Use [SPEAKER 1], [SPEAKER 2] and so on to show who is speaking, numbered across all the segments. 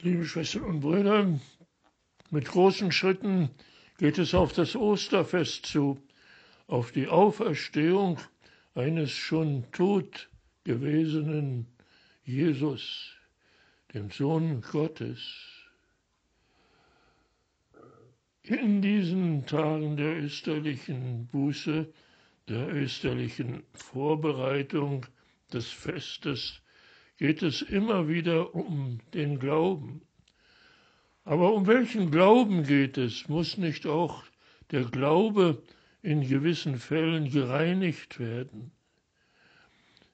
[SPEAKER 1] Liebe Schwestern und Brüder, mit großen Schritten geht es auf das Osterfest zu, auf die Auferstehung eines schon tot gewesenen Jesus, dem Sohn Gottes. In diesen Tagen der österlichen Buße, der österlichen Vorbereitung des Festes, geht es immer wieder um den Glauben. Aber um welchen Glauben geht es? Muss nicht auch der Glaube in gewissen Fällen gereinigt werden?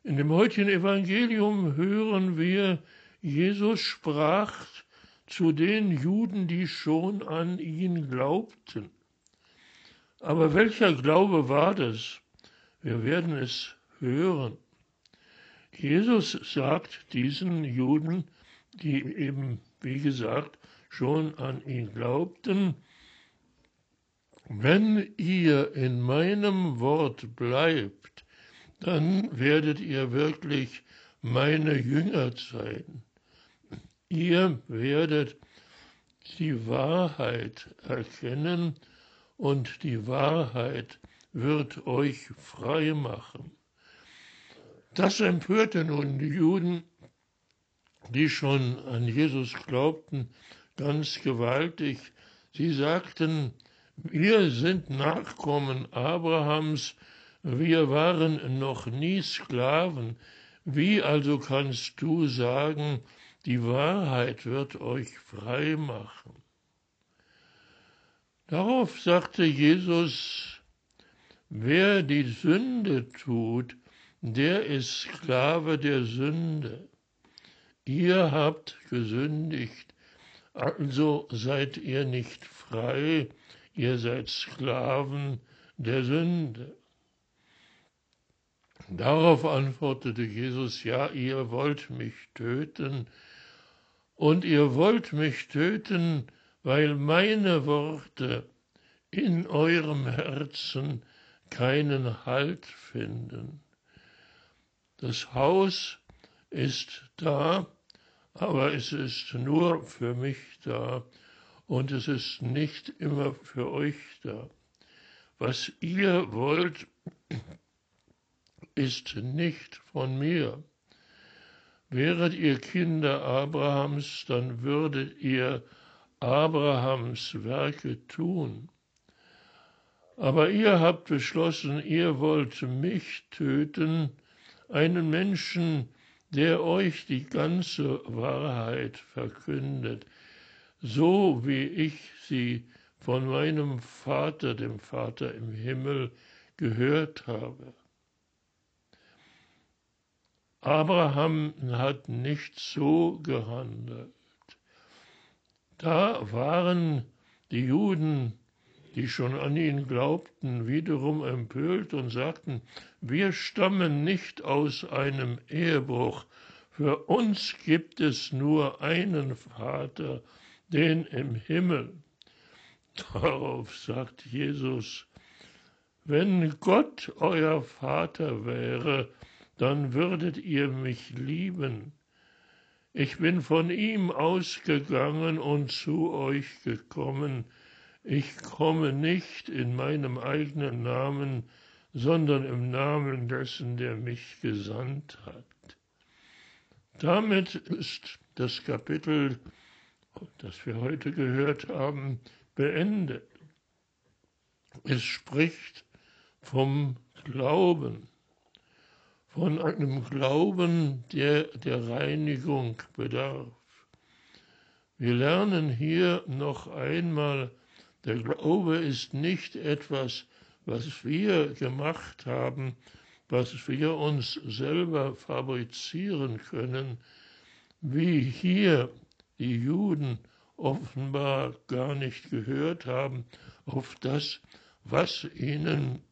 [SPEAKER 1] In dem heutigen Evangelium hören wir, Jesus sprach zu den Juden, die schon an ihn glaubten. Aber welcher Glaube war das? Wir werden es hören. Jesus sagt diesen Juden, die eben, wie gesagt, schon an ihn glaubten, wenn ihr in meinem Wort bleibt, dann werdet ihr wirklich meine Jünger sein. Ihr werdet die Wahrheit erkennen und die Wahrheit wird euch frei machen. Das empörte nun die Juden, die schon an Jesus glaubten, ganz gewaltig. Sie sagten, wir sind Nachkommen Abrahams, wir waren noch nie Sklaven. Wie also kannst du sagen, die Wahrheit wird euch frei machen? Darauf sagte Jesus, wer die Sünde tut, der ist Sklave der Sünde. Ihr habt gesündigt, also seid ihr nicht frei, ihr seid Sklaven der Sünde. Darauf antwortete Jesus, ja, ihr wollt mich töten, und ihr wollt mich töten, weil meine Worte in eurem Herzen keinen Halt finden. Das Haus ist da, aber es ist nur für mich da und es ist nicht immer für euch da. Was ihr wollt, ist nicht von mir. Wäret ihr Kinder Abrahams, dann würdet ihr Abrahams Werke tun. Aber ihr habt beschlossen, ihr wollt mich töten, einen Menschen, der euch die ganze Wahrheit verkündet, so wie ich sie von meinem Vater, dem Vater im Himmel, gehört habe. Abraham hat nicht so gehandelt. Da waren die Juden die schon an ihn glaubten, wiederum empört und sagten, wir stammen nicht aus einem Ehebruch, für uns gibt es nur einen Vater, den im Himmel. Darauf sagt Jesus, wenn Gott euer Vater wäre, dann würdet ihr mich lieben. Ich bin von ihm ausgegangen und zu euch gekommen, ich komme nicht in meinem eigenen Namen, sondern im Namen dessen, der mich gesandt hat. Damit ist das Kapitel, das wir heute gehört haben, beendet. Es spricht vom Glauben, von einem Glauben, der der Reinigung bedarf. Wir lernen hier noch einmal, der Glaube ist nicht etwas, was wir gemacht haben, was wir uns selber fabrizieren können, wie hier die Juden offenbar gar nicht gehört haben auf das, was ihnen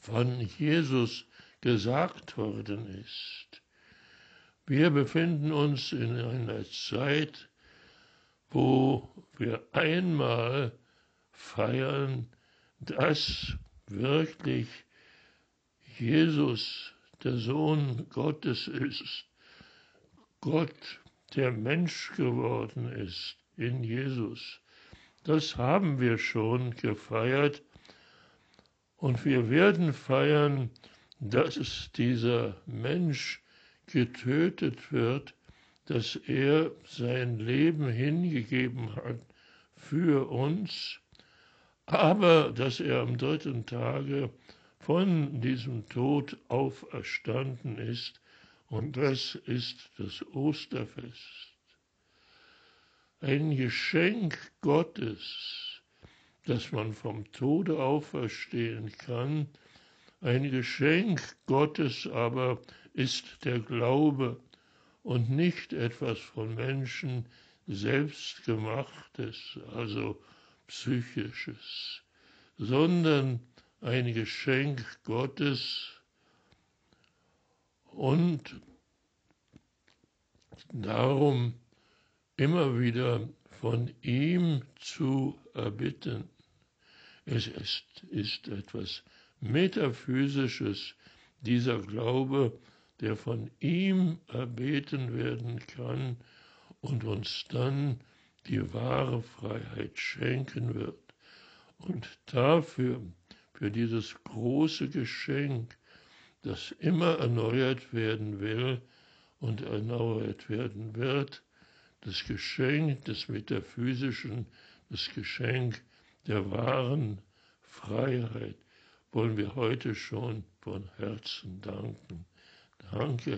[SPEAKER 1] von Jesus gesagt worden ist. Wir befinden uns in einer Zeit, wo wir einmal feiern, dass wirklich Jesus der Sohn Gottes ist. Gott, der Mensch geworden ist in Jesus. Das haben wir schon gefeiert und wir werden feiern, dass dieser Mensch getötet wird, dass er sein Leben hingegeben hat für uns, aber dass er am dritten Tage von diesem Tod auferstanden ist, und das ist das Osterfest. Ein Geschenk Gottes, dass man vom Tode auferstehen kann, ein Geschenk Gottes aber ist der Glaube und nicht etwas von Menschen selbstgemachtes, also psychisches, sondern ein Geschenk Gottes und darum immer wieder von ihm zu erbitten. Es ist, ist etwas Metaphysisches, dieser Glaube, der von ihm erbeten werden kann und uns dann die wahre Freiheit schenken wird. Und dafür, für dieses große Geschenk, das immer erneuert werden will und erneuert werden wird, das Geschenk des Metaphysischen, das Geschenk der wahren Freiheit, wollen wir heute schon von Herzen danken. anche